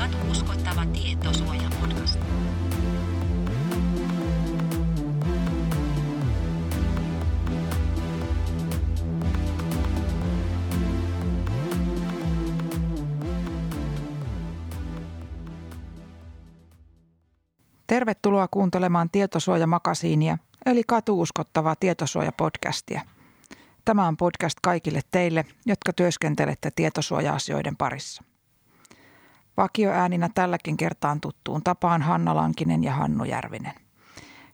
Katu uskottava tietosuoja podcast. Tervetuloa kuuntelemaan Tietosuojamakasiinia, eli katuuskottavaa tietosuojapodcastia. Tämä on podcast kaikille teille, jotka työskentelette tietosuoja-asioiden parissa. Vakioääninä tälläkin kertaan tuttuun tapaan Hanna Lankinen ja Hannu Järvinen.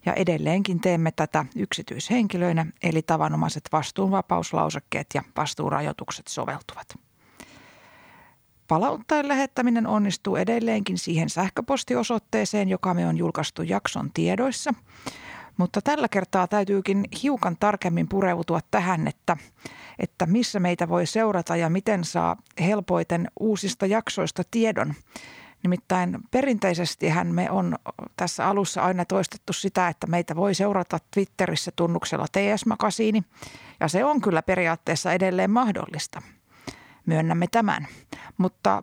Ja edelleenkin teemme tätä yksityishenkilöinä, eli tavanomaiset vastuunvapauslausekkeet ja vastuurajoitukset soveltuvat. Palautteen lähettäminen onnistuu edelleenkin siihen sähköpostiosoitteeseen, joka me on julkaistu jakson tiedoissa. Mutta tällä kertaa täytyykin hiukan tarkemmin pureutua tähän, että, että missä meitä voi seurata ja miten saa helpoiten uusista jaksoista tiedon. Nimittäin perinteisesti me on tässä alussa aina toistettu sitä, että meitä voi seurata Twitterissä tunnuksella TS-makasiini, ja se on kyllä periaatteessa edelleen mahdollista. Myönnämme tämän. Mutta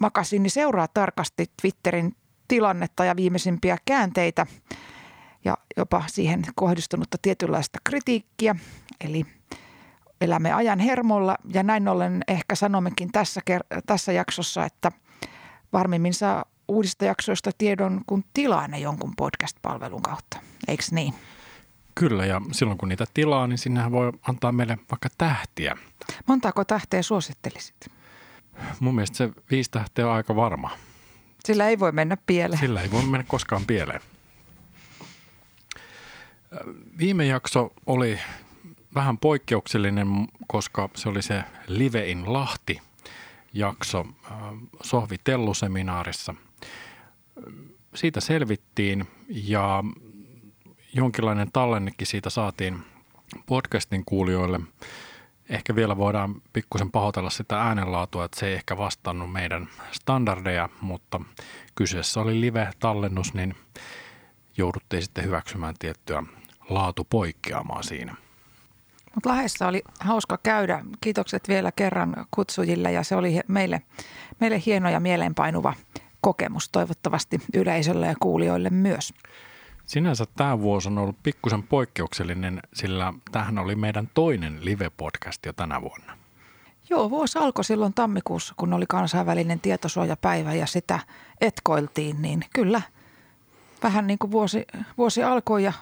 makasiini seuraa tarkasti Twitterin tilannetta ja viimeisimpiä käänteitä ja jopa siihen kohdistunutta tietynlaista kritiikkiä. Eli elämme ajan hermolla ja näin ollen ehkä sanommekin tässä, tässä jaksossa, että varmimmin saa uudista jaksoista tiedon, kun tilaa ne jonkun podcast-palvelun kautta. Eikö niin? Kyllä, ja silloin kun niitä tilaa, niin sinnehän voi antaa meille vaikka tähtiä. Montako tähteä suosittelisit? Mun mielestä se viisi tähteä on aika varma. Sillä ei voi mennä pieleen. Sillä ei voi mennä koskaan pieleen. Viime jakso oli vähän poikkeuksellinen, koska se oli se Live in Lahti jakso Sohvi Tellu-seminaarissa. Siitä selvittiin ja jonkinlainen tallennekin siitä saatiin podcastin kuulijoille. Ehkä vielä voidaan pikkusen pahoitella sitä äänenlaatua, että se ei ehkä vastannut meidän standardeja, mutta kyseessä oli live-tallennus, niin jouduttiin sitten hyväksymään tiettyä laatupoikkeamaa siinä. Mutta Lahdessa oli hauska käydä. Kiitokset vielä kerran kutsujille ja se oli meille, meille hieno ja mieleenpainuva kokemus toivottavasti yleisölle ja kuulijoille myös. Sinänsä tämä vuosi on ollut pikkusen poikkeuksellinen, sillä tähän oli meidän toinen live-podcast jo tänä vuonna. Joo, vuosi alkoi silloin tammikuussa, kun oli kansainvälinen tietosuojapäivä ja sitä etkoiltiin, niin kyllä vähän niin kuin vuosi, vuosi alkoi ja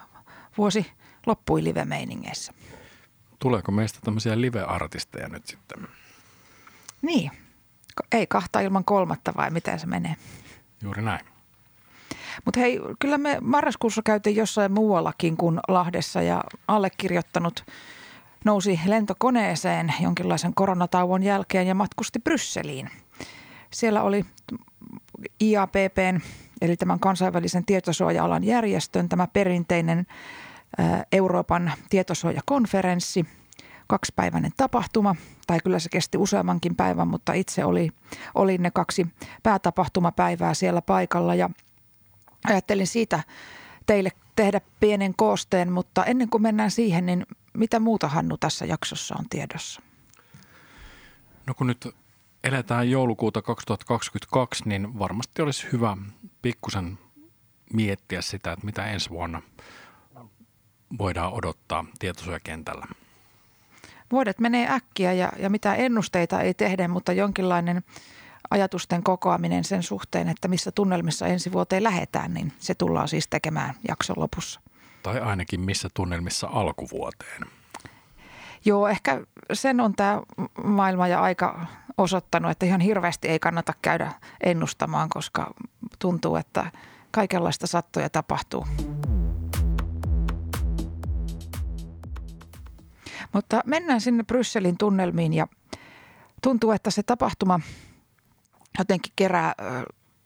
vuosi loppui live-meiningeissä. Tuleeko meistä tämmöisiä live-artisteja nyt sitten? Niin. Ei kahta ilman kolmatta vai miten se menee? Juuri näin. Mutta hei, kyllä me marraskuussa käytiin jossain muuallakin kuin Lahdessa ja allekirjoittanut nousi lentokoneeseen jonkinlaisen koronatauon jälkeen ja matkusti Brysseliin. Siellä oli IAPPn, eli tämän kansainvälisen tietosuoja-alan järjestön, tämä perinteinen Euroopan tietosuojakonferenssi, kaksipäiväinen tapahtuma, tai kyllä se kesti useammankin päivän, mutta itse oli, oli ne kaksi päätapahtumapäivää siellä paikalla ja ajattelin siitä teille tehdä pienen koosteen, mutta ennen kuin mennään siihen, niin mitä muuta Hannu tässä jaksossa on tiedossa? No kun nyt eletään joulukuuta 2022, niin varmasti olisi hyvä pikkusen miettiä sitä, että mitä ensi vuonna voidaan odottaa tietosuojakentällä. Vuodet menee äkkiä ja, ja mitä ennusteita ei tehdä, mutta jonkinlainen ajatusten kokoaminen sen suhteen, että missä tunnelmissa ensi vuoteen lähetään, niin se tullaan siis tekemään jakson lopussa. Tai ainakin missä tunnelmissa alkuvuoteen. Joo, ehkä sen on tämä maailma ja aika osoittanut, että ihan hirveästi ei kannata käydä ennustamaan, koska tuntuu, että kaikenlaista sattoja tapahtuu. Mutta mennään sinne Brysselin tunnelmiin ja tuntuu, että se tapahtuma jotenkin kerää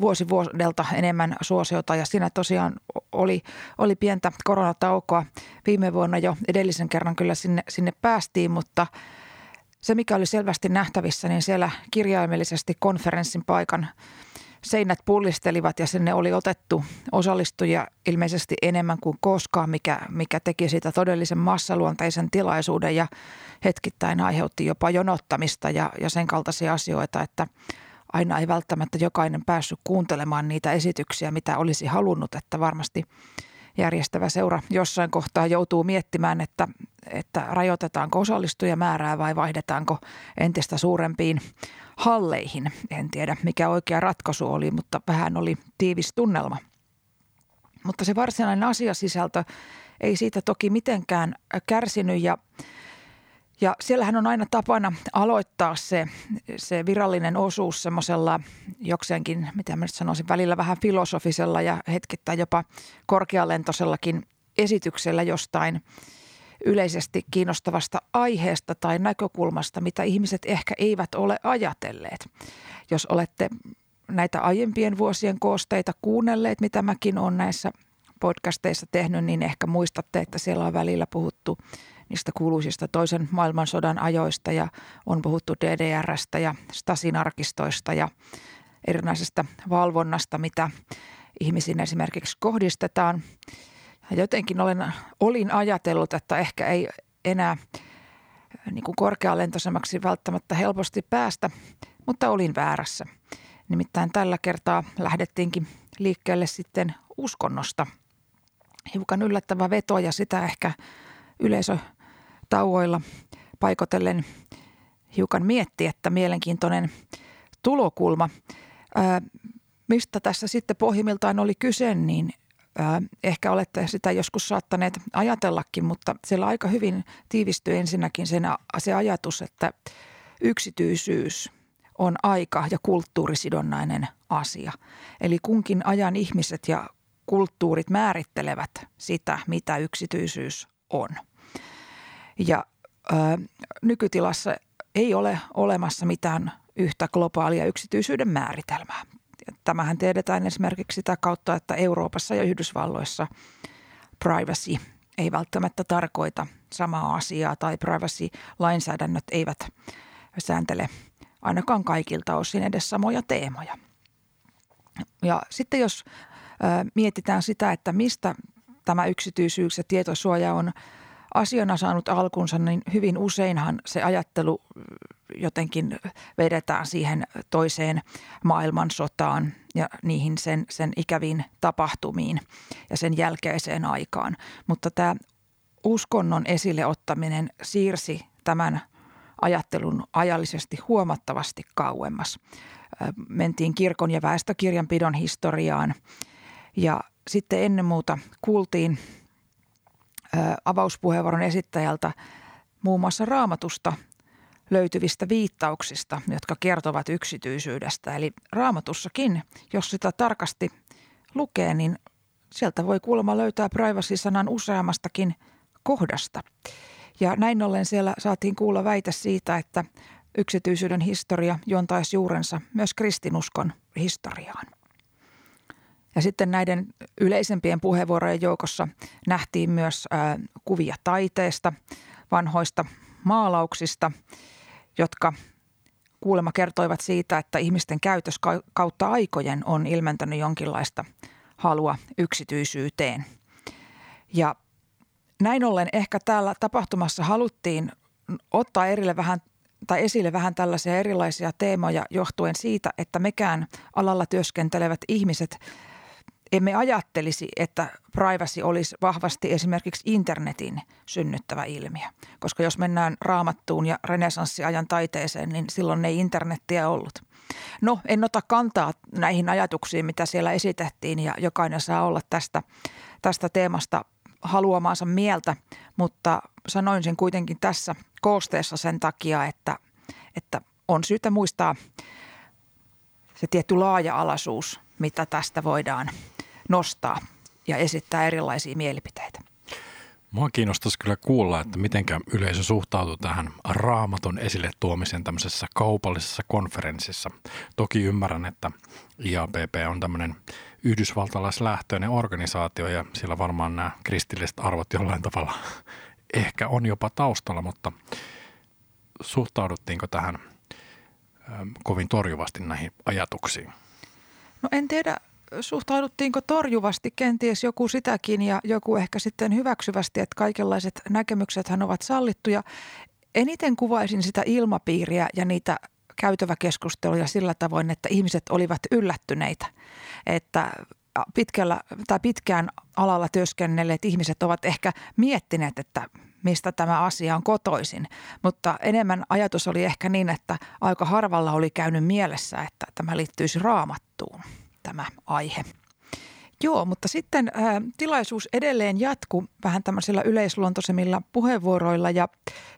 vuosi vuodelta enemmän suosiota ja siinä tosiaan oli, oli pientä koronataukoa. Viime vuonna jo edellisen kerran kyllä sinne, sinne päästiin, mutta se mikä oli selvästi nähtävissä, niin siellä kirjaimellisesti konferenssin paikan seinät pullistelivat ja sinne oli otettu osallistujia ilmeisesti enemmän kuin koskaan, mikä, mikä teki siitä todellisen massaluonteisen tilaisuuden ja hetkittäin aiheutti jopa jonottamista ja, ja sen kaltaisia asioita, että aina ei välttämättä jokainen päässyt kuuntelemaan niitä esityksiä, mitä olisi halunnut, että varmasti järjestävä seura jossain kohtaa joutuu miettimään, että, että rajoitetaanko osallistujamäärää vai vaihdetaanko entistä suurempiin halleihin. En tiedä, mikä oikea ratkaisu oli, mutta vähän oli tiivis tunnelma. Mutta se varsinainen asiasisältö ei siitä toki mitenkään kärsinyt ja ja siellähän on aina tapana aloittaa se, se virallinen osuus semmoisella jokseenkin, mitä mä nyt sanoisin, välillä vähän filosofisella ja hetkittäin jopa korkealentoisellakin esityksellä jostain yleisesti kiinnostavasta aiheesta tai näkökulmasta, mitä ihmiset ehkä eivät ole ajatelleet. Jos olette näitä aiempien vuosien koosteita kuunnelleet, mitä mäkin olen näissä podcasteissa tehnyt, niin ehkä muistatte, että siellä on välillä puhuttu niistä kuuluisista toisen maailmansodan ajoista ja on puhuttu DDRstä ja Stasinarkistoista ja erinäisestä valvonnasta, mitä ihmisiin esimerkiksi kohdistetaan. Ja jotenkin olen, olin ajatellut, että ehkä ei enää niin kuin korkealentoisemmaksi välttämättä helposti päästä, mutta olin väärässä. Nimittäin tällä kertaa lähdettiinkin liikkeelle sitten uskonnosta. Hiukan yllättävä veto ja sitä ehkä yleisö tauoilla paikotellen hiukan mietti, että mielenkiintoinen tulokulma. Ää, mistä tässä sitten pohjimmiltaan oli kyse, niin ää, ehkä olette sitä joskus saattaneet ajatellakin, mutta siellä aika hyvin tiivistyy ensinnäkin sen, se ajatus, että yksityisyys on aika- ja kulttuurisidonnainen asia. Eli kunkin ajan ihmiset ja kulttuurit määrittelevät sitä, mitä yksityisyys on – ja ö, nykytilassa ei ole olemassa mitään yhtä globaalia yksityisyyden määritelmää. Tämähän tiedetään esimerkiksi sitä kautta, että Euroopassa ja Yhdysvalloissa privacy ei välttämättä tarkoita samaa asiaa tai privacy-lainsäädännöt eivät sääntele ainakaan kaikilta osin edes samoja teemoja. Ja sitten jos mietitään sitä, että mistä tämä yksityisyys ja tietosuoja on asiana saanut alkunsa, niin hyvin useinhan se ajattelu jotenkin vedetään siihen toiseen maailmansotaan ja niihin sen, sen ikäviin tapahtumiin ja sen jälkeiseen aikaan. Mutta tämä uskonnon esille ottaminen siirsi tämän ajattelun ajallisesti huomattavasti kauemmas. Mentiin kirkon ja väestökirjanpidon historiaan ja sitten ennen muuta kuultiin – avauspuheenvuoron esittäjältä muun muassa raamatusta löytyvistä viittauksista, jotka kertovat yksityisyydestä. Eli raamatussakin, jos sitä tarkasti lukee, niin sieltä voi kuulemma löytää privacy-sanan useammastakin kohdasta. Ja näin ollen siellä saatiin kuulla väite siitä, että yksityisyyden historia juontaisi juurensa myös kristinuskon historiaan. Ja sitten näiden yleisempien puheenvuorojen joukossa nähtiin myös kuvia taiteesta, vanhoista maalauksista, jotka kuulemma kertoivat siitä, että ihmisten käytös kautta aikojen on ilmentänyt jonkinlaista halua yksityisyyteen. Ja näin ollen ehkä täällä tapahtumassa haluttiin ottaa erille vähän tai esille vähän tällaisia erilaisia teemoja johtuen siitä, että mekään alalla työskentelevät ihmiset emme ajattelisi, että privacy olisi vahvasti esimerkiksi internetin synnyttävä ilmiö. Koska jos mennään raamattuun ja renesanssiajan taiteeseen, niin silloin ei internettiä ollut. No, en ota kantaa näihin ajatuksiin, mitä siellä esitettiin ja jokainen saa olla tästä, tästä teemasta haluamaansa mieltä, mutta sanoin sen kuitenkin tässä koosteessa sen takia, että, että on syytä muistaa se tietty laaja-alaisuus, mitä tästä voidaan nostaa ja esittää erilaisia mielipiteitä. Mua kiinnostaisi kyllä kuulla, että miten yleisö suhtautuu tähän raamaton esille tuomisen tämmöisessä kaupallisessa konferenssissa. Toki ymmärrän, että IAPP on tämmöinen yhdysvaltalaislähtöinen organisaatio ja siellä varmaan nämä kristilliset arvot jollain tavalla ehkä on jopa taustalla, mutta suhtauduttiinko tähän kovin torjuvasti näihin ajatuksiin? No en tiedä, suhtauduttiinko torjuvasti, kenties joku sitäkin ja joku ehkä sitten hyväksyvästi, että kaikenlaiset näkemykset ovat sallittuja. Eniten kuvaisin sitä ilmapiiriä ja niitä käytäväkeskusteluja sillä tavoin, että ihmiset olivat yllättyneitä, että pitkällä, tai pitkään alalla työskennelleet ihmiset ovat ehkä miettineet, että mistä tämä asia on kotoisin. Mutta enemmän ajatus oli ehkä niin, että aika harvalla oli käynyt mielessä, että tämä liittyisi raamattuun, tämä aihe. Joo, mutta sitten ää, tilaisuus edelleen jatku vähän tämmöisillä yleisluontoisemmilla puheenvuoroilla ja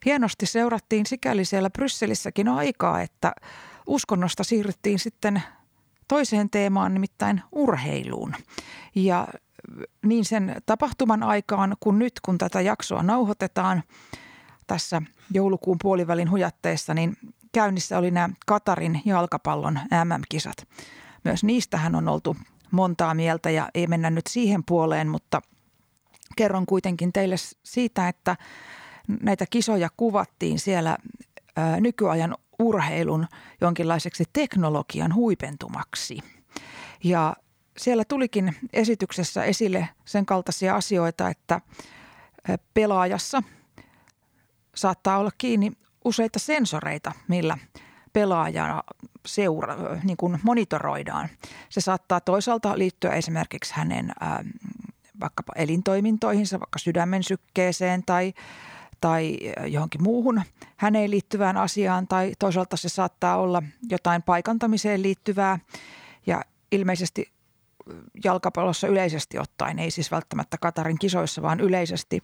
hienosti seurattiin sikäli siellä Brysselissäkin aikaa, että uskonnosta siirryttiin sitten toiseen teemaan, nimittäin urheiluun. Ja niin sen tapahtuman aikaan kuin nyt, kun tätä jaksoa nauhoitetaan tässä joulukuun puolivälin hujatteessa, niin käynnissä oli nämä Katarin jalkapallon MM-kisat. Myös niistähän on oltu montaa mieltä ja ei mennä nyt siihen puoleen, mutta kerron kuitenkin teille siitä, että näitä kisoja kuvattiin siellä nykyajan urheilun jonkinlaiseksi teknologian huipentumaksi. Ja siellä tulikin esityksessä esille sen kaltaisia asioita, että pelaajassa saattaa olla kiinni useita sensoreita, millä pelaajaa seura, niin kuin monitoroidaan. Se saattaa toisaalta liittyä esimerkiksi hänen ää, vaikkapa elintoimintoihinsa, vaikka sydämen sykkeeseen tai, tai johonkin muuhun häneen liittyvään asiaan, tai toisaalta se saattaa olla jotain paikantamiseen liittyvää. Ja ilmeisesti jalkapallossa yleisesti ottaen, ei siis välttämättä Katarin kisoissa, vaan yleisesti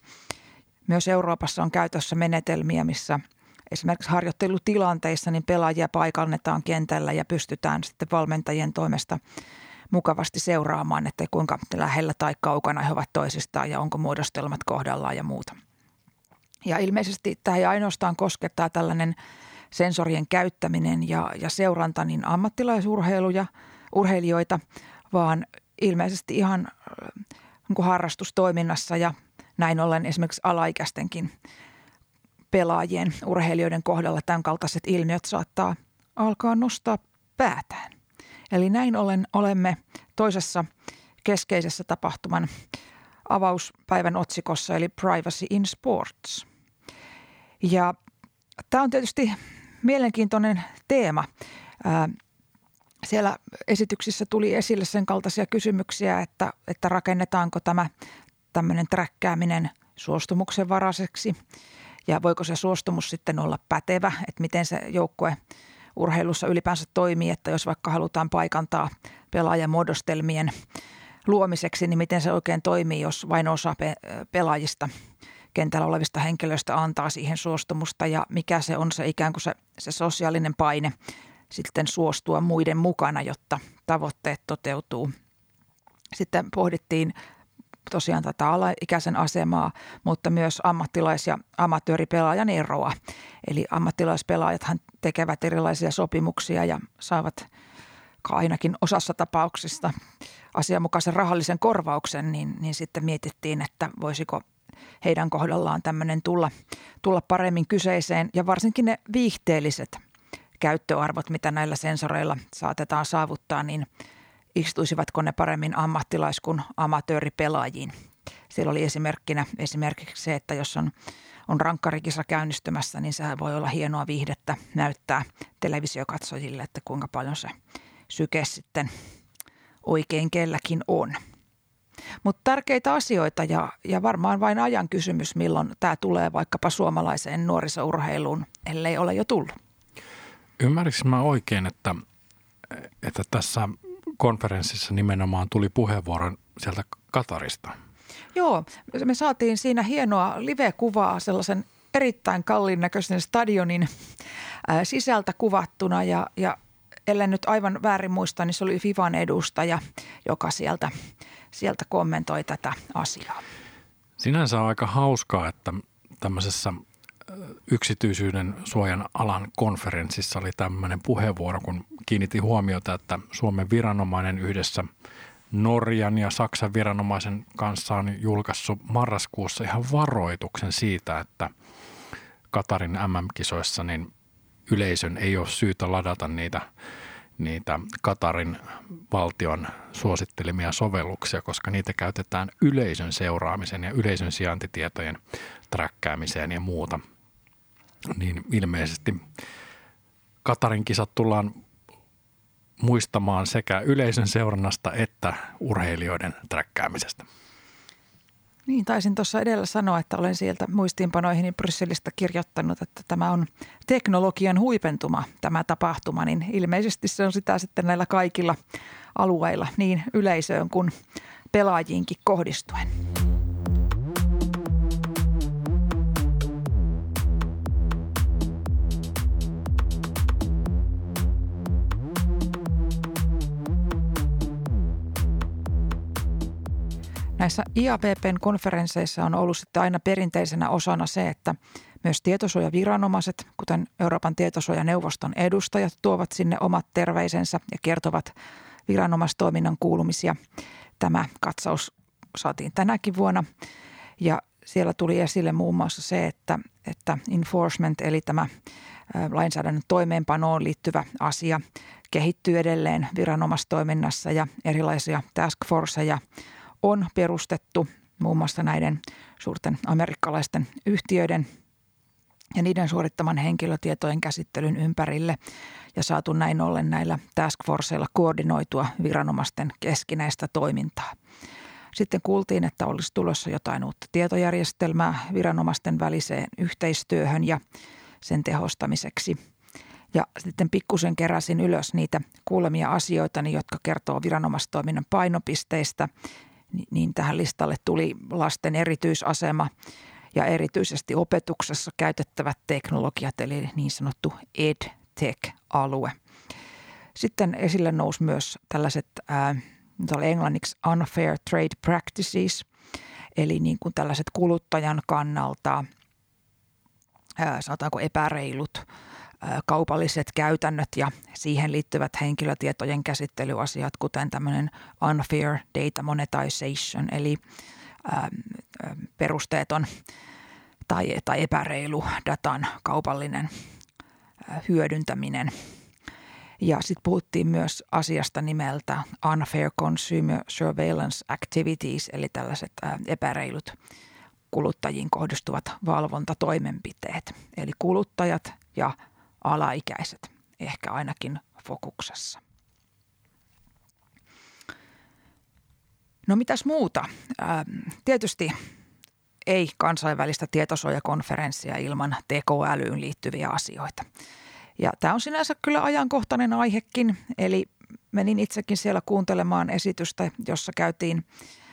myös Euroopassa on käytössä menetelmiä, missä – esimerkiksi harjoittelutilanteissa niin pelaajia paikalletaan kentällä ja pystytään sitten valmentajien toimesta mukavasti seuraamaan, että kuinka lähellä tai kaukana he ovat toisistaan ja onko muodostelmat kohdallaan ja muuta. Ja ilmeisesti tämä ei ainoastaan koskettaa tällainen sensorien käyttäminen ja, ja seuranta niin ammattilaisurheiluja, urheilijoita, vaan ilmeisesti ihan niin harrastustoiminnassa ja näin ollen esimerkiksi alaikäistenkin pelaajien, urheilijoiden kohdalla tämän kaltaiset ilmiöt saattaa alkaa nostaa päätään. Eli näin ollen olemme toisessa keskeisessä tapahtuman avauspäivän otsikossa, eli Privacy in Sports. Ja tämä on tietysti mielenkiintoinen teema. Siellä esityksissä tuli esille sen kaltaisia kysymyksiä, että, että rakennetaanko tämä tämmöinen träkkääminen suostumuksen varaiseksi – ja voiko se suostumus sitten olla pätevä, että miten se joukkue urheilussa ylipäänsä toimii, että jos vaikka halutaan paikantaa pelaajamuodostelmien luomiseksi, niin miten se oikein toimii, jos vain osa pe- pelaajista kentällä olevista henkilöistä antaa siihen suostumusta ja mikä se on se ikään kuin se, se sosiaalinen paine sitten suostua muiden mukana, jotta tavoitteet toteutuu. Sitten pohdittiin tosiaan tätä alaikäisen asemaa, mutta myös ammattilais- ja amatööripelaajan eroa. Eli ammattilaispelaajathan tekevät erilaisia sopimuksia ja saavat ainakin osassa tapauksista asianmukaisen rahallisen korvauksen, niin, niin sitten mietittiin, että voisiko heidän kohdallaan tämmöinen tulla, tulla paremmin kyseiseen ja varsinkin ne viihteelliset käyttöarvot, mitä näillä sensoreilla saatetaan saavuttaa, niin – istuisivatko ne paremmin ammattilais- kuin amatööripelaajiin. Siellä oli esimerkkinä esimerkiksi se, että jos on, on rankkarikisa käynnistymässä, niin sehän voi olla hienoa viihdettä näyttää televisiokatsojille, että kuinka paljon se syke sitten oikein kelläkin on. Mutta tärkeitä asioita ja, ja varmaan vain ajan kysymys, milloin tämä tulee vaikkapa suomalaiseen nuorisourheiluun, ellei ole jo tullut. Ymmärrinkö mä oikein, että, että tässä konferenssissa nimenomaan tuli puheenvuoro sieltä Katarista. Joo, me saatiin siinä hienoa live-kuvaa sellaisen erittäin kalliin näköisen stadionin sisältä kuvattuna ja, ja ellen nyt aivan väärin muista, niin se oli Fivan edustaja, joka sieltä, sieltä kommentoi tätä asiaa. Sinänsä on aika hauskaa, että tämmöisessä yksityisyyden suojan alan konferenssissa oli tämmöinen puheenvuoro, kun kiinnitti huomiota, että Suomen viranomainen yhdessä Norjan ja Saksan viranomaisen kanssa on julkaissut marraskuussa ihan varoituksen siitä, että Katarin MM-kisoissa niin yleisön ei ole syytä ladata niitä, niitä Katarin valtion suosittelemia sovelluksia, koska niitä käytetään yleisön seuraamisen ja yleisön sijaintitietojen träkkäämiseen ja muuta – niin ilmeisesti Katarin kisat tullaan muistamaan sekä yleisön seurannasta että urheilijoiden träkkäämisestä. Niin, taisin tuossa edellä sanoa, että olen sieltä muistiinpanoihin Brysselistä kirjoittanut, että tämä on teknologian huipentuma tämä tapahtuma, niin ilmeisesti se on sitä sitten näillä kaikilla alueilla niin yleisöön kuin pelaajiinkin kohdistuen. Näissä IAPPn konferensseissa on ollut sitten aina perinteisenä osana se, että myös tietosuojaviranomaiset, kuten Euroopan tietosuojaneuvoston edustajat, tuovat sinne omat terveisensä ja kertovat viranomaistoiminnan kuulumisia. Tämä katsaus saatiin tänäkin vuonna ja siellä tuli esille muun muassa se, että, että enforcement eli tämä lainsäädännön toimeenpanoon liittyvä asia kehittyy edelleen viranomaistoiminnassa ja erilaisia task forceja on perustettu muun muassa näiden suurten amerikkalaisten yhtiöiden ja niiden suorittaman henkilötietojen käsittelyn ympärille ja saatu näin ollen näillä task forceilla koordinoitua viranomaisten keskinäistä toimintaa. Sitten kuultiin, että olisi tulossa jotain uutta tietojärjestelmää viranomaisten väliseen yhteistyöhön ja sen tehostamiseksi. Ja sitten pikkusen keräsin ylös niitä kuulemia asioita, jotka kertoo viranomaistoiminnan painopisteistä niin tähän listalle tuli lasten erityisasema ja erityisesti opetuksessa käytettävät teknologiat, eli niin sanottu EdTech-alue. Sitten esille nousi myös tällaiset, äh, oli englanniksi unfair trade practices, eli niin kuin tällaiset kuluttajan kannalta, äh, sanotaanko epäreilut kaupalliset käytännöt ja siihen liittyvät henkilötietojen käsittelyasiat, kuten tämmöinen unfair data monetization, eli perusteeton tai, tai epäreilu datan kaupallinen hyödyntäminen. Ja sitten puhuttiin myös asiasta nimeltä Unfair Consumer Surveillance Activities, eli tällaiset epäreilut kuluttajiin kohdistuvat valvontatoimenpiteet. Eli kuluttajat ja alaikäiset ehkä ainakin fokuksessa. No mitäs muuta? Tietysti ei kansainvälistä tietosuojakonferenssia ilman tekoälyyn liittyviä asioita. Ja tämä on sinänsä kyllä ajankohtainen aihekin, eli menin itsekin siellä kuuntelemaan esitystä, jossa käytiin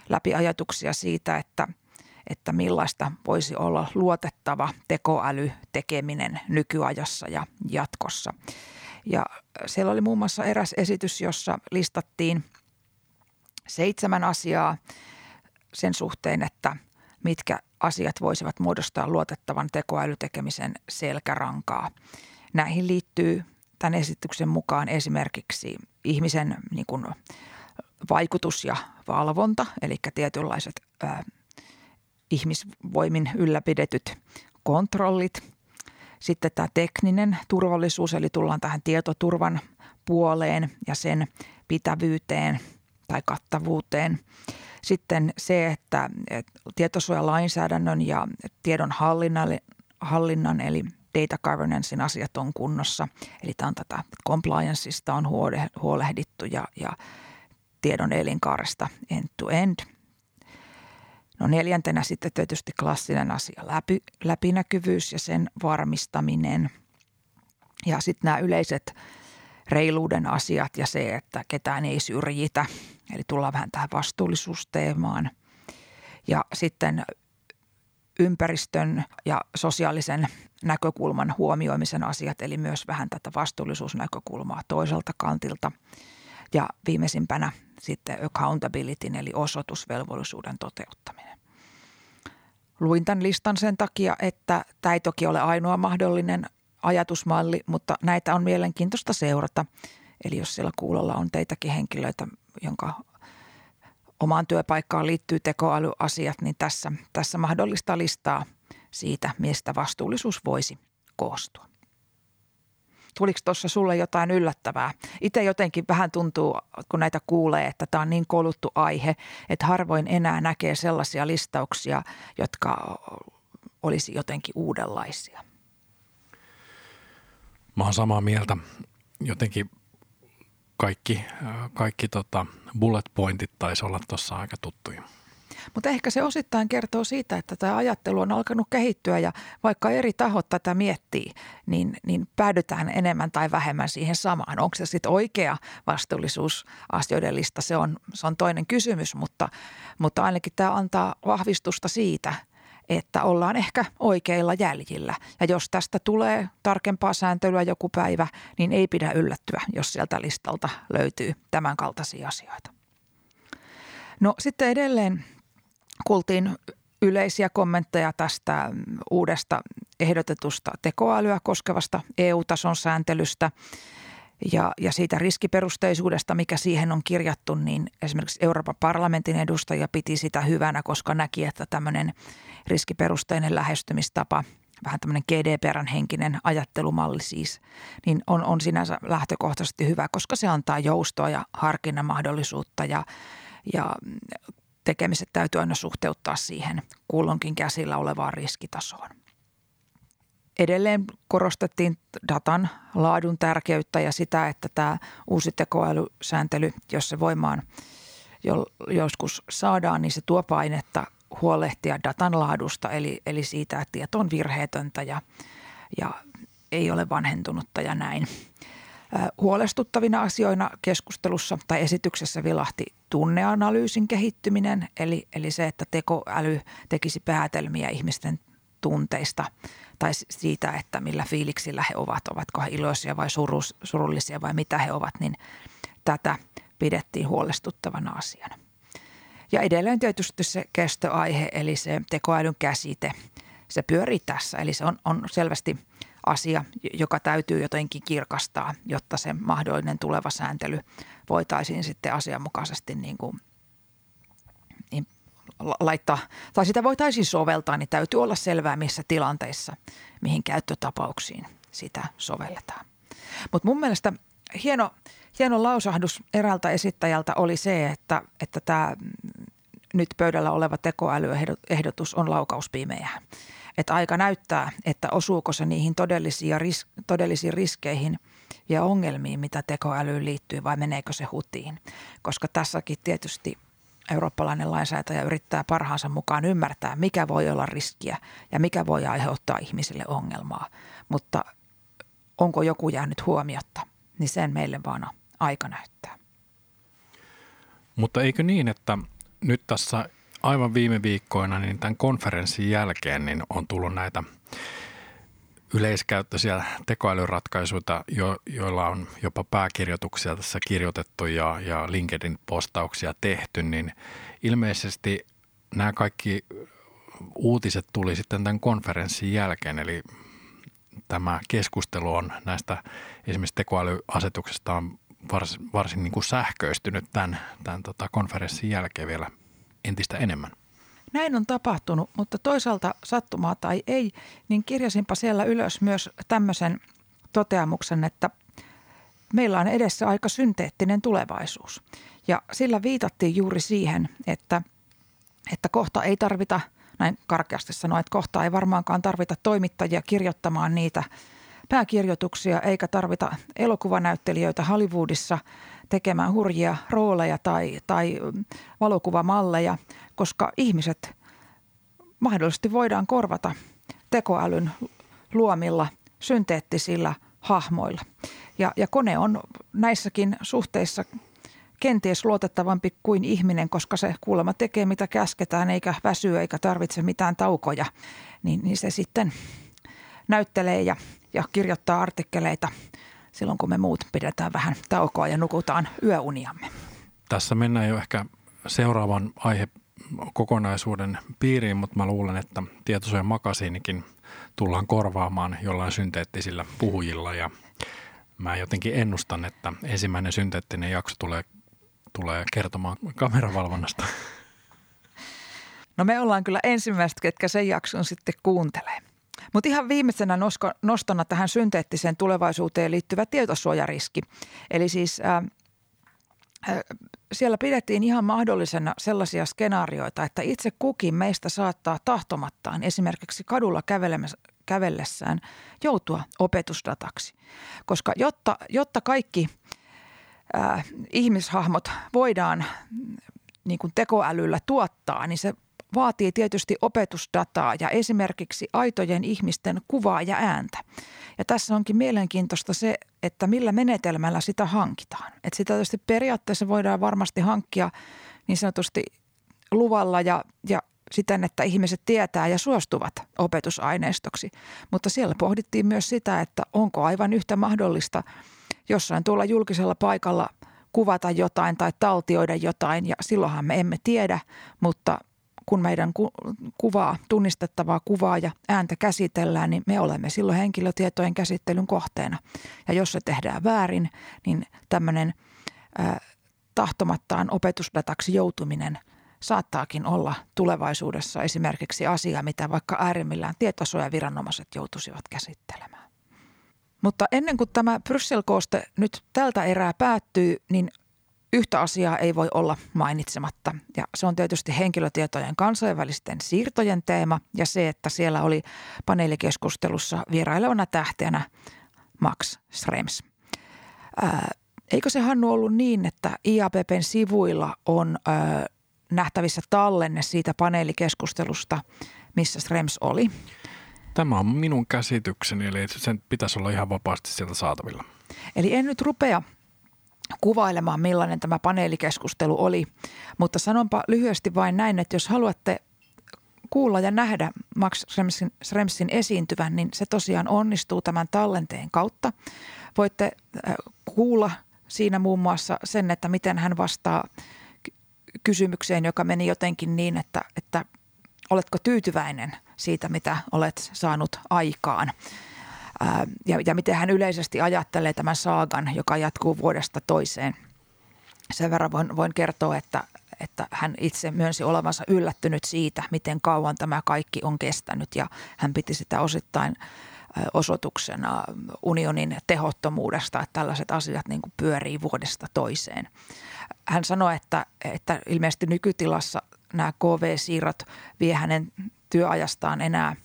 läpi ajatuksia siitä, että – että millaista voisi olla luotettava tekoälytekeminen nykyajassa ja jatkossa. Ja siellä oli muun muassa eräs esitys, jossa listattiin seitsemän asiaa sen suhteen, että mitkä asiat voisivat muodostaa luotettavan tekoälytekemisen selkärankaa. Näihin liittyy tämän esityksen mukaan esimerkiksi ihmisen niin kuin, vaikutus ja valvonta, eli tietynlaiset ihmisvoimin ylläpidetyt kontrollit. Sitten tämä tekninen turvallisuus, eli tullaan tähän tietoturvan puoleen ja sen pitävyyteen tai kattavuuteen. Sitten se, että tietosuojalainsäädännön ja tiedon hallinnan eli data governancein asiat on kunnossa. Eli tämä on tätä complianceista on huolehdittu ja, ja tiedon elinkaaresta end to end – No neljäntenä sitten tietysti klassinen asia läpi, läpinäkyvyys ja sen varmistaminen. Ja sitten nämä yleiset reiluuden asiat ja se, että ketään ei syrjitä. Eli tullaan vähän tähän vastuullisuusteemaan. Ja sitten ympäristön ja sosiaalisen näkökulman huomioimisen asiat, eli myös vähän tätä vastuullisuusnäkökulmaa toiselta kantilta. Ja viimeisimpänä sitten accountability eli osoitusvelvollisuuden toteuttaminen. Luin tämän listan sen takia, että tämä ei toki ole ainoa mahdollinen ajatusmalli, mutta näitä on mielenkiintoista seurata. Eli jos siellä kuulolla on teitäkin henkilöitä, jonka omaan työpaikkaan liittyy tekoälyasiat, niin tässä, tässä mahdollista listaa siitä, mistä vastuullisuus voisi koostua. Tuliko tuossa sulle jotain yllättävää? Itse jotenkin vähän tuntuu, kun näitä kuulee, että tämä on niin koluttu aihe, että harvoin enää näkee sellaisia listauksia, jotka olisi jotenkin uudenlaisia. Mä oon samaa mieltä. Jotenkin kaikki, kaikki tota bullet pointit taisi olla tuossa aika tuttuja. Mutta ehkä se osittain kertoo siitä, että tämä ajattelu on alkanut kehittyä ja vaikka eri tahot tätä miettii, niin, niin päädytään enemmän tai vähemmän siihen samaan. Onko se sitten oikea vastuullisuus asioiden lista, se on, se on toinen kysymys, mutta, mutta ainakin tämä antaa vahvistusta siitä, että ollaan ehkä oikeilla jäljillä. Ja jos tästä tulee tarkempaa sääntelyä joku päivä, niin ei pidä yllättyä, jos sieltä listalta löytyy tämän kaltaisia asioita. No sitten edelleen kuultiin yleisiä kommentteja tästä uudesta ehdotetusta tekoälyä koskevasta EU-tason sääntelystä ja, ja siitä riskiperusteisuudesta, mikä siihen on kirjattu, niin esimerkiksi Euroopan parlamentin edustaja piti sitä hyvänä, koska näki, että tämmöinen riskiperusteinen lähestymistapa, vähän tämmöinen GDPRn henkinen ajattelumalli siis, niin on, on sinänsä lähtökohtaisesti hyvä, koska se antaa joustoa ja harkinnan mahdollisuutta ja, ja tekemiset täytyy aina suhteuttaa siihen kullonkin käsillä olevaan riskitasoon. Edelleen korostettiin datan laadun tärkeyttä ja sitä, että tämä uusi tekoälysääntely, jos se voimaan joskus saadaan, niin se tuo painetta huolehtia datan laadusta, eli, eli siitä, että tieto on virheetöntä ja, ja ei ole vanhentunutta ja näin. Huolestuttavina asioina keskustelussa tai esityksessä vilahti tunneanalyysin kehittyminen, eli, eli se, että tekoäly tekisi päätelmiä ihmisten tunteista tai siitä, että millä fiiliksillä he ovat, ovatko he iloisia vai surus, surullisia vai mitä he ovat, niin tätä pidettiin huolestuttavana asiana. Ja edelleen tietysti se kestoaihe, eli se tekoälyn käsite, se pyörii tässä. Eli se on, on selvästi asia, joka täytyy jotenkin kirkastaa, jotta se mahdollinen tuleva sääntely voitaisiin sitten asianmukaisesti niin kuin, niin laittaa, tai sitä voitaisiin soveltaa, niin täytyy olla selvää, missä tilanteissa, mihin käyttötapauksiin sitä sovelletaan. Mutta mun mielestä hieno, hieno lausahdus eräältä esittäjältä oli se, että, että tämä nyt pöydällä oleva tekoälyehdotus on laukauspimeää. Että aika näyttää, että osuuko se niihin todellisiin, ris- todellisiin riskeihin ja ongelmiin, mitä tekoälyyn liittyy, vai meneekö se hutiin. Koska tässäkin tietysti eurooppalainen lainsäätäjä yrittää parhaansa mukaan ymmärtää, mikä voi olla riskiä ja mikä voi aiheuttaa ihmisille ongelmaa. Mutta onko joku jäänyt huomiotta, niin sen meille vaan aika näyttää. Mutta eikö niin, että nyt tässä aivan viime viikkoina, niin tämän konferenssin jälkeen niin on tullut näitä yleiskäyttöisiä tekoälyratkaisuja, jo, joilla on jopa pääkirjoituksia tässä kirjoitettu ja, ja LinkedIn-postauksia tehty, niin ilmeisesti nämä kaikki uutiset tuli sitten tämän konferenssin jälkeen, eli tämä keskustelu on näistä esimerkiksi tekoälyasetuksesta on varsin, varsin niin kuin sähköistynyt tämän, tämän tota konferenssin jälkeen vielä entistä enemmän. Näin on tapahtunut, mutta toisaalta sattumaa tai ei, niin kirjasinpa siellä ylös myös tämmöisen toteamuksen, että meillä on edessä aika synteettinen tulevaisuus. Ja sillä viitattiin juuri siihen, että, että kohta ei tarvita, näin karkeasti sanoa, että kohta ei varmaankaan tarvita toimittajia kirjoittamaan niitä pääkirjoituksia, eikä tarvita elokuvanäyttelijöitä Hollywoodissa – tekemään hurjia rooleja tai, tai valokuvamalleja, koska ihmiset mahdollisesti voidaan korvata tekoälyn luomilla synteettisillä hahmoilla. Ja, ja kone on näissäkin suhteissa kenties luotettavampi kuin ihminen, koska se kuulemma tekee mitä käsketään eikä väsy eikä tarvitse mitään taukoja, niin, niin se sitten näyttelee ja, ja kirjoittaa artikkeleita silloin, kun me muut pidetään vähän taukoa ja nukutaan yöuniamme. Tässä mennään jo ehkä seuraavan aihe kokonaisuuden piiriin, mutta mä luulen, että tietosuojan makasiinikin tullaan korvaamaan jollain synteettisillä puhujilla ja mä jotenkin ennustan, että ensimmäinen synteettinen jakso tulee, tulee kertomaan kameravalvonnasta. No me ollaan kyllä ensimmäiset, ketkä sen jakson sitten kuuntelee. Mutta ihan viimeisenä nostona tähän synteettiseen tulevaisuuteen liittyvä tietosuojariski. Eli siis ää, ää, siellä pidettiin ihan mahdollisena sellaisia skenaarioita, että itse kukin meistä saattaa tahtomattaan esimerkiksi kadulla kävellessään joutua opetusdataksi. Koska jotta, jotta kaikki äh, ihmishahmot voidaan niin kuin tekoälyllä tuottaa, niin se vaatii tietysti opetusdataa ja esimerkiksi aitojen ihmisten kuvaa ja ääntä. Ja tässä onkin mielenkiintoista se, että millä menetelmällä sitä hankitaan. Että sitä tietysti periaatteessa voidaan varmasti hankkia niin sanotusti luvalla ja, ja siten, että ihmiset tietää ja suostuvat opetusaineistoksi. Mutta siellä pohdittiin myös sitä, että onko aivan yhtä mahdollista jossain tuolla julkisella paikalla kuvata jotain tai taltioida jotain ja silloinhan me emme tiedä, mutta kun meidän ku- kuvaa, tunnistettavaa kuvaa ja ääntä käsitellään, niin me olemme silloin henkilötietojen käsittelyn kohteena. Ja jos se tehdään väärin, niin tämmöinen tahtomattaan opetusdataksi joutuminen saattaakin olla tulevaisuudessa esimerkiksi asia, mitä vaikka äärimmillään tietosuojaviranomaiset joutuisivat käsittelemään. Mutta ennen kuin tämä Bryssel-kooste nyt tältä erää päättyy, niin yhtä asiaa ei voi olla mainitsematta. Ja se on tietysti henkilötietojen kansainvälisten siirtojen teema ja se, että siellä oli paneelikeskustelussa vierailevana tähtenä Max Schrems. Ää, eikö se Hannu ollut niin, että IAPPn sivuilla on ää, nähtävissä tallenne siitä paneelikeskustelusta, missä Schrems oli? Tämä on minun käsitykseni, eli sen pitäisi olla ihan vapaasti sieltä saatavilla. Eli en nyt rupea kuvailemaan, millainen tämä paneelikeskustelu oli, mutta sanonpa lyhyesti vain näin, että jos haluatte kuulla ja nähdä Max Schremsin, Schremsin esiintyvän, niin se tosiaan onnistuu tämän tallenteen kautta. Voitte äh, kuulla siinä muun muassa sen, että miten hän vastaa kysymykseen, joka meni jotenkin niin, että, että oletko tyytyväinen siitä, mitä olet saanut aikaan. Ja, ja miten hän yleisesti ajattelee tämän saagan, joka jatkuu vuodesta toiseen. Sen verran voin, voin kertoa, että, että hän itse myönsi olevansa yllättynyt siitä, miten kauan tämä kaikki on kestänyt ja hän piti sitä osittain osoituksena unionin tehottomuudesta, että tällaiset asiat niin kuin pyörii vuodesta toiseen. Hän sanoi, että, että ilmeisesti nykytilassa nämä KV-siirrot vie hänen työajastaan enää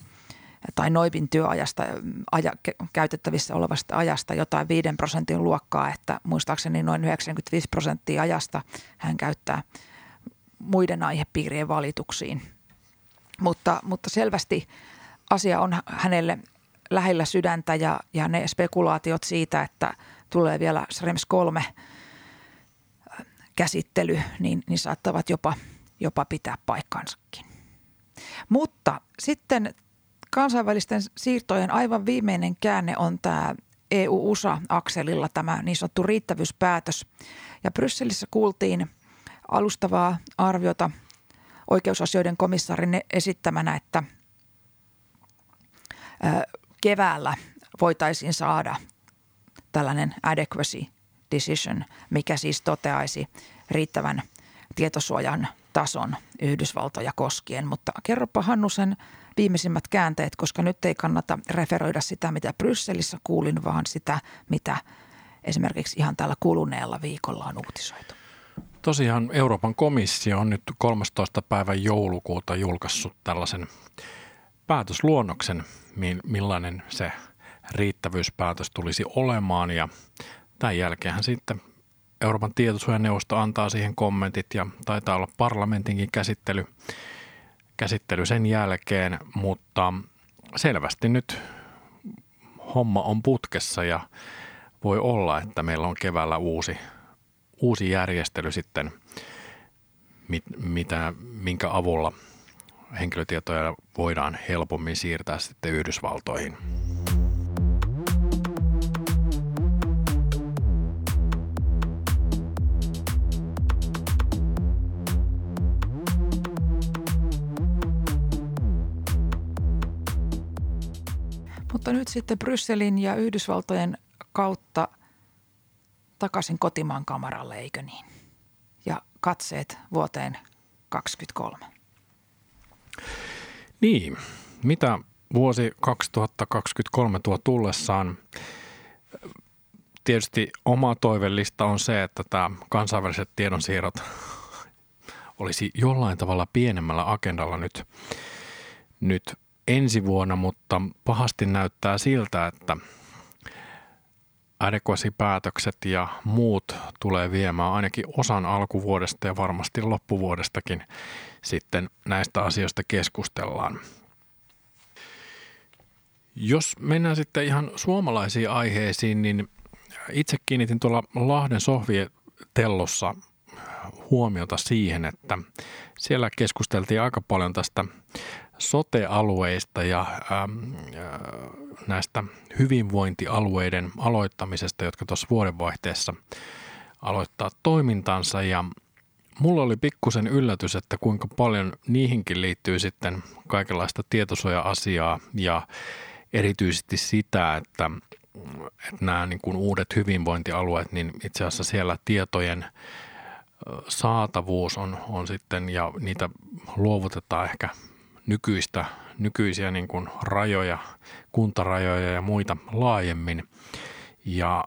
tai Noipin työajasta, aja, käytettävissä olevasta ajasta jotain 5 prosentin luokkaa, että muistaakseni noin 95 prosenttia ajasta hän käyttää muiden aihepiirien valituksiin. Mutta, mutta selvästi asia on hänelle lähellä sydäntä ja, ja ne spekulaatiot siitä, että tulee vielä Schrems 3 käsittely, niin, niin saattavat jopa, jopa pitää paikkansakin. Mutta sitten kansainvälisten siirtojen aivan viimeinen käänne on tämä EU-USA-akselilla tämä niin sanottu riittävyyspäätös. Ja Brysselissä kuultiin alustavaa arviota oikeusasioiden komissaarin esittämänä, että keväällä voitaisiin saada tällainen adequacy decision, mikä siis toteaisi riittävän tietosuojan tason Yhdysvaltoja koskien. Mutta kerropa Hannu sen viimeisimmät käänteet, koska nyt ei kannata referoida sitä, mitä Brysselissä kuulin, vaan sitä, mitä esimerkiksi ihan tällä kuluneella viikolla on uutisoitu. Tosiaan Euroopan komissio on nyt 13. päivän joulukuuta julkaissut tällaisen päätösluonnoksen, millainen se riittävyyspäätös tulisi olemaan ja tämän jälkeen sitten Euroopan tietosuojaneuvosto antaa siihen kommentit ja taitaa olla parlamentinkin käsittely, käsittely sen jälkeen, mutta selvästi nyt homma on putkessa ja voi olla, että meillä on keväällä uusi, uusi järjestely sitten, mit, mitä, minkä avulla henkilötietoja voidaan helpommin siirtää sitten Yhdysvaltoihin. Mutta nyt sitten Brysselin ja Yhdysvaltojen kautta takaisin kotimaan kamaralle, eikö niin? Ja katseet vuoteen 2023. Niin, mitä vuosi 2023 tuo tullessaan? Tietysti oma toivellista on se, että tämä kansainväliset tiedonsiirrot olisi jollain tavalla pienemmällä agendalla nyt, nyt ensi vuonna, mutta pahasti näyttää siltä, että päätökset ja muut tulee viemään ainakin osan alkuvuodesta ja varmasti loppuvuodestakin sitten näistä asioista keskustellaan. Jos mennään sitten ihan suomalaisiin aiheisiin, niin itse kiinnitin tuolla Lahden sohvietellossa huomiota siihen, että siellä keskusteltiin aika paljon tästä sote-alueista ja ähm, äh, näistä hyvinvointialueiden aloittamisesta, jotka tuossa vuodenvaihteessa aloittaa toimintansa. Ja mulla oli pikkusen yllätys, että kuinka paljon niihinkin liittyy sitten kaikenlaista tietosuoja-asiaa ja erityisesti sitä, että, että nämä niin kuin uudet hyvinvointialueet, niin itse asiassa siellä tietojen saatavuus on, on sitten ja niitä luovutetaan ehkä nykyistä, nykyisiä niin kuin rajoja, kuntarajoja ja muita laajemmin. Ja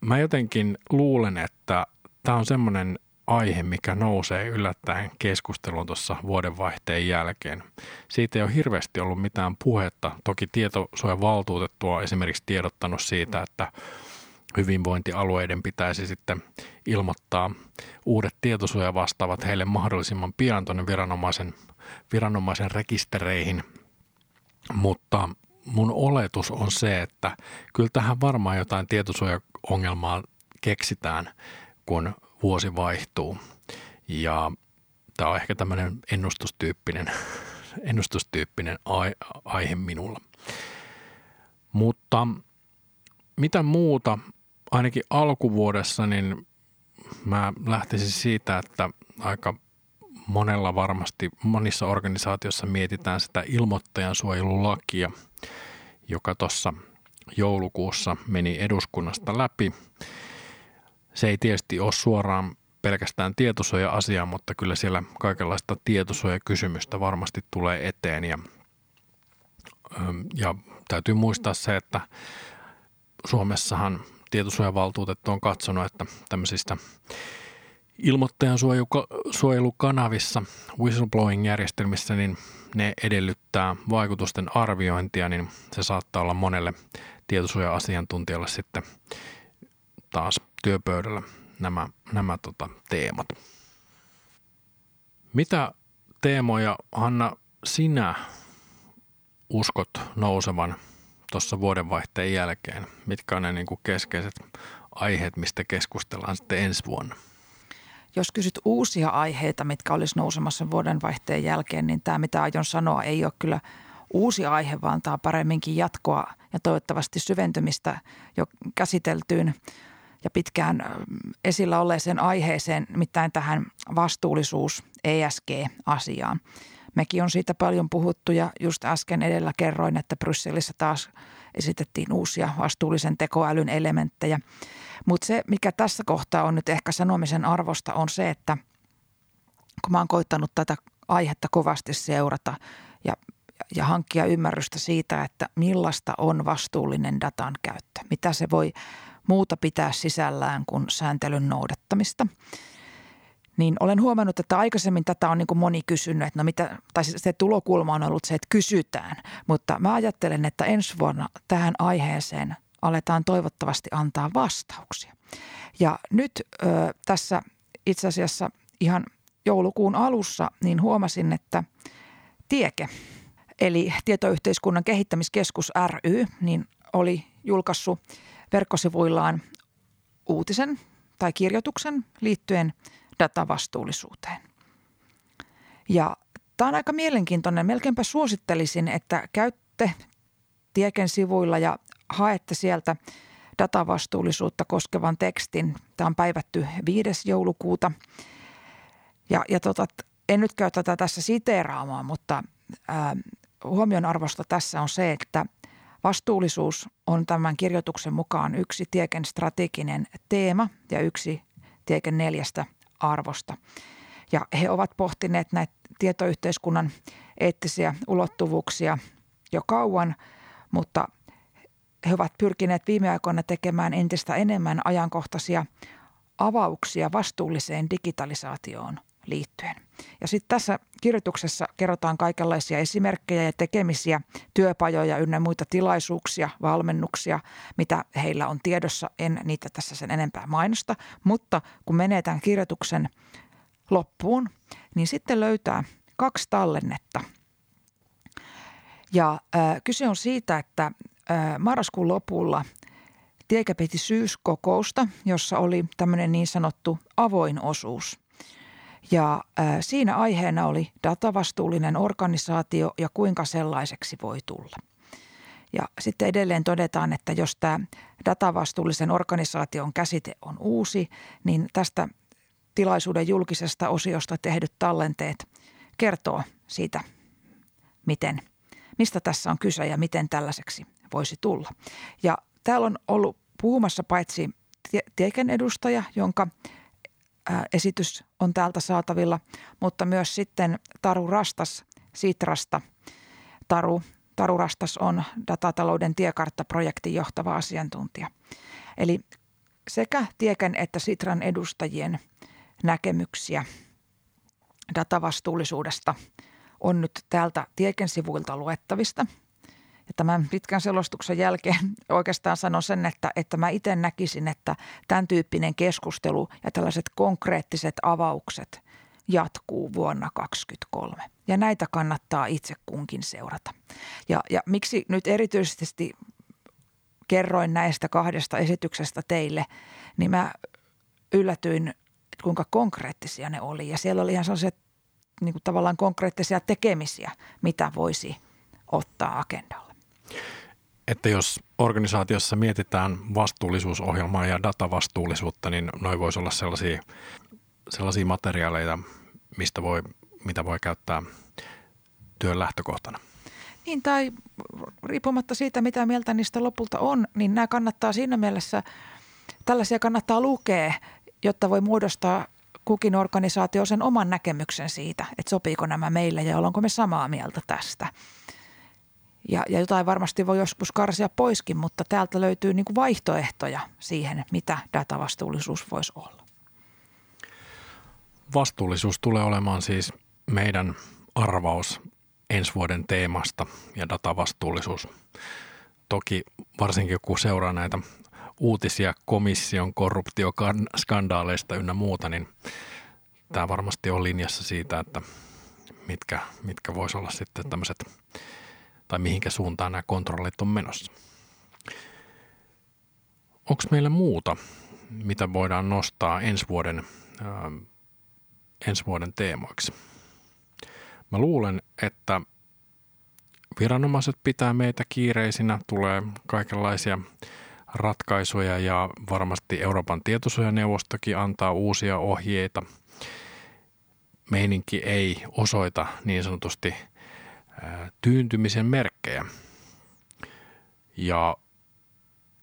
mä jotenkin luulen, että tämä on semmoinen aihe, mikä nousee yllättäen keskusteluun tuossa vuodenvaihteen jälkeen. Siitä ei ole hirveästi ollut mitään puhetta. Toki tietosuojavaltuutettu on esimerkiksi tiedottanut siitä, että hyvinvointialueiden pitäisi sitten ilmoittaa uudet tietosuojavastaavat heille mahdollisimman pian tuonne viranomaisen, viranomaisen rekistereihin. Mutta mun oletus on se, että kyllä tähän varmaan jotain tietosuojaongelmaa keksitään, kun vuosi vaihtuu. Ja tämä on ehkä tämmöinen ennustustyyppinen, ennustustyyppinen aihe minulla. Mutta mitä muuta ainakin alkuvuodessa, niin mä lähtisin siitä, että aika monella varmasti, monissa organisaatioissa mietitään sitä ilmoittajan suojelulakia, joka tuossa joulukuussa meni eduskunnasta läpi. Se ei tietysti ole suoraan pelkästään tietosuoja-asia, mutta kyllä siellä kaikenlaista tietosuojakysymystä varmasti tulee eteen. Ja, ja täytyy muistaa se, että Suomessahan tietosuojavaltuutettu on katsonut, että tämmöisistä ilmoittajan suojelukanavissa, whistleblowing-järjestelmissä, niin ne edellyttää vaikutusten arviointia, niin se saattaa olla monelle tietosuoja-asiantuntijalle sitten taas työpöydällä nämä, nämä tota, teemat. Mitä teemoja, Hanna, sinä uskot nousevan tuossa vuodenvaihteen jälkeen? Mitkä on ne niin kuin keskeiset aiheet, mistä keskustellaan sitten ensi vuonna? Jos kysyt uusia aiheita, mitkä olisi nousemassa vuodenvaihteen jälkeen, niin tämä mitä aion sanoa ei ole kyllä uusi aihe, vaan tämä paremminkin jatkoa ja toivottavasti syventymistä jo käsiteltyyn ja pitkään esillä olleeseen aiheeseen, mitään tähän vastuullisuus ESG-asiaan. Mekin on siitä paljon puhuttu ja just äsken edellä kerroin, että Brysselissä taas esitettiin uusia vastuullisen tekoälyn elementtejä. Mutta se, mikä tässä kohtaa on nyt ehkä sanomisen arvosta, on se, että kun mä oon koittanut tätä aihetta kovasti seurata ja, ja hankkia ymmärrystä siitä, että millaista on vastuullinen datan käyttö. Mitä se voi muuta pitää sisällään kuin sääntelyn noudattamista – niin olen huomannut, että aikaisemmin tätä on niin kuin moni kysynyt, että no mitä, tai siis se tulokulma on ollut se, että kysytään. Mutta mä ajattelen, että ensi vuonna tähän aiheeseen aletaan toivottavasti antaa vastauksia. Ja nyt ö, tässä itse asiassa ihan joulukuun alussa niin huomasin, että Tieke, eli Tietoyhteiskunnan kehittämiskeskus ry, niin oli julkaissut verkkosivuillaan uutisen tai kirjoituksen liittyen – datavastuullisuuteen. Ja tämä on aika mielenkiintoinen. Melkeinpä suosittelisin, että käytte Tieken sivuilla ja haette sieltä datavastuullisuutta koskevan tekstin. Tämä on päivätty 5. joulukuuta. Ja, ja tota, en nyt käy tätä tässä siteeraamaan, mutta ää, huomion arvosta tässä on se, että vastuullisuus on tämän kirjoituksen mukaan yksi Tieken strateginen teema ja yksi Tieken neljästä arvosta. Ja he ovat pohtineet näitä tietoyhteiskunnan eettisiä ulottuvuuksia jo kauan, mutta he ovat pyrkineet viime aikoina tekemään entistä enemmän ajankohtaisia avauksia vastuulliseen digitalisaatioon liittyen. Ja sitten tässä kirjoituksessa kerrotaan kaikenlaisia esimerkkejä ja tekemisiä, työpajoja ynnä muita tilaisuuksia, valmennuksia, mitä heillä on tiedossa. En niitä tässä sen enempää mainosta, mutta kun menee tämän kirjoituksen loppuun, niin sitten löytää kaksi tallennetta. Ja äh, kyse on siitä, että äh, marraskuun lopulla Tiekä piti syyskokousta, jossa oli tämmöinen niin sanottu avoin osuus – ja siinä aiheena oli datavastuullinen organisaatio ja kuinka sellaiseksi voi tulla. Ja sitten edelleen todetaan, että jos tämä datavastuullisen organisaation käsite on uusi, niin tästä tilaisuuden julkisesta osiosta tehdyt tallenteet kertoo siitä, miten, mistä tässä on kyse ja miten tällaiseksi voisi tulla. Ja täällä on ollut puhumassa paitsi Tieken edustaja, jonka esitys on täältä saatavilla, mutta myös sitten Taru Rastas Sitrasta. Taru, Taru Rastas on datatalouden tiekarttaprojektin johtava asiantuntija. Eli sekä Tieken että Sitran edustajien näkemyksiä datavastuullisuudesta on nyt täältä Tieken sivuilta luettavista – tämän pitkän selostuksen jälkeen oikeastaan sanon sen, että, että mä itse näkisin, että tämän tyyppinen keskustelu ja tällaiset konkreettiset avaukset jatkuu vuonna 2023. Ja näitä kannattaa itse kunkin seurata. Ja, ja miksi nyt erityisesti kerroin näistä kahdesta esityksestä teille, niin mä yllätyin, kuinka konkreettisia ne oli. Ja siellä oli ihan sellaisia niin kuin tavallaan konkreettisia tekemisiä, mitä voisi ottaa agendalle että jos organisaatiossa mietitään vastuullisuusohjelmaa ja datavastuullisuutta, niin noin voisi olla sellaisia, sellaisia materiaaleja, mistä voi, mitä voi käyttää työn lähtökohtana. Niin, tai riippumatta siitä, mitä mieltä niistä lopulta on, niin nämä kannattaa siinä mielessä, tällaisia kannattaa lukea, jotta voi muodostaa kukin organisaatio sen oman näkemyksen siitä, että sopiiko nämä meille ja ollaanko me samaa mieltä tästä. Ja, ja jotain varmasti voi joskus karsia poiskin, mutta täältä löytyy niin kuin vaihtoehtoja siihen, mitä datavastuullisuus voisi olla. Vastuullisuus tulee olemaan siis meidän arvaus ensi vuoden teemasta ja datavastuullisuus. Toki varsinkin kun seuraa näitä uutisia komission korruptioskandaaleista ynnä muuta, niin tämä varmasti on linjassa siitä, että mitkä, mitkä voisi olla sitten tämmöiset – tai mihinkä suuntaan nämä kontrollit on menossa. Onko meillä muuta, mitä voidaan nostaa ensi vuoden, ää, ensi vuoden teemoiksi? Mä luulen, että viranomaiset pitää meitä kiireisinä, tulee kaikenlaisia ratkaisuja ja varmasti Euroopan tietosuojaneuvostokin antaa uusia ohjeita. Meininki ei osoita niin sanotusti – tyyntymisen merkkejä. Ja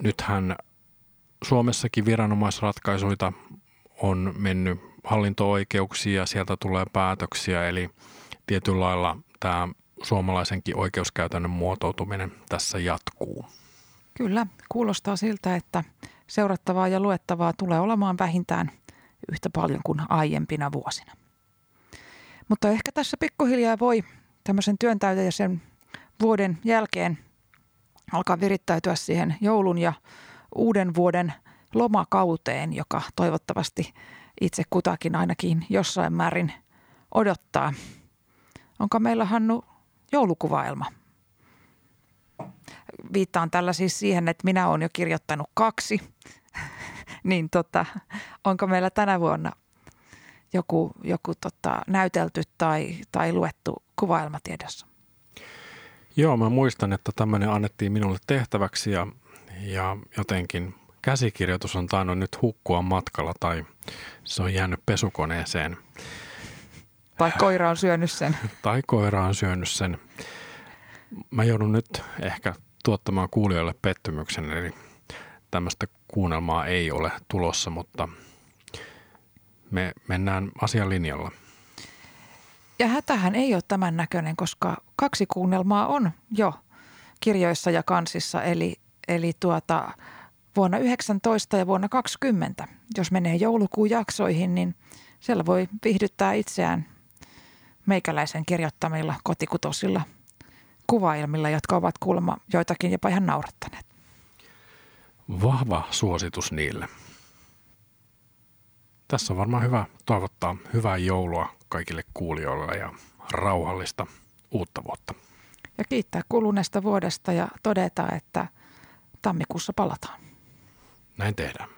nythän Suomessakin viranomaisratkaisuita on mennyt hallinto-oikeuksia ja sieltä tulee päätöksiä, eli tietyllä lailla tämä suomalaisenkin oikeuskäytännön muotoutuminen tässä jatkuu. Kyllä, kuulostaa siltä, että seurattavaa ja luettavaa tulee olemaan vähintään yhtä paljon kuin aiempina vuosina. Mutta ehkä tässä pikkuhiljaa voi tämmöisen työntäyteisen vuoden jälkeen alkaa virittäytyä siihen joulun ja uuden vuoden lomakauteen, joka toivottavasti itse kutakin ainakin jossain määrin odottaa. Onko meillä Hannu joulukuvaelma? Viittaan tällä siis siihen, että minä olen jo kirjoittanut kaksi. niin tota, onko meillä tänä vuonna joku, joku tota, näytelty tai, tai luettu kuvaelmatiedossa? Joo, mä muistan, että tämmöinen annettiin minulle tehtäväksi ja, ja jotenkin käsikirjoitus on tainnut nyt hukkua matkalla tai se on jäänyt pesukoneeseen. Tai koira on syönyt sen. tai koira on syönyt sen. Mä joudun nyt ehkä tuottamaan kuulijoille pettymyksen, eli tämmöistä kuunnelmaa ei ole tulossa, mutta me mennään asian linjalla – ja hätähän ei ole tämän näköinen, koska kaksi kuunnelmaa on jo kirjoissa ja kansissa, eli, eli tuota, vuonna 19 ja vuonna 20. Jos menee joulukuun jaksoihin, niin Siellä voi viihdyttää itseään meikäläisen kirjoittamilla kotikutosilla kuvailmilla, jotka ovat kuulemma joitakin jopa ihan naurattaneet. Vahva suositus niille tässä on varmaan hyvä toivottaa hyvää joulua kaikille kuulijoille ja rauhallista uutta vuotta. Ja kiittää kuluneesta vuodesta ja todeta, että tammikuussa palataan. Näin tehdään.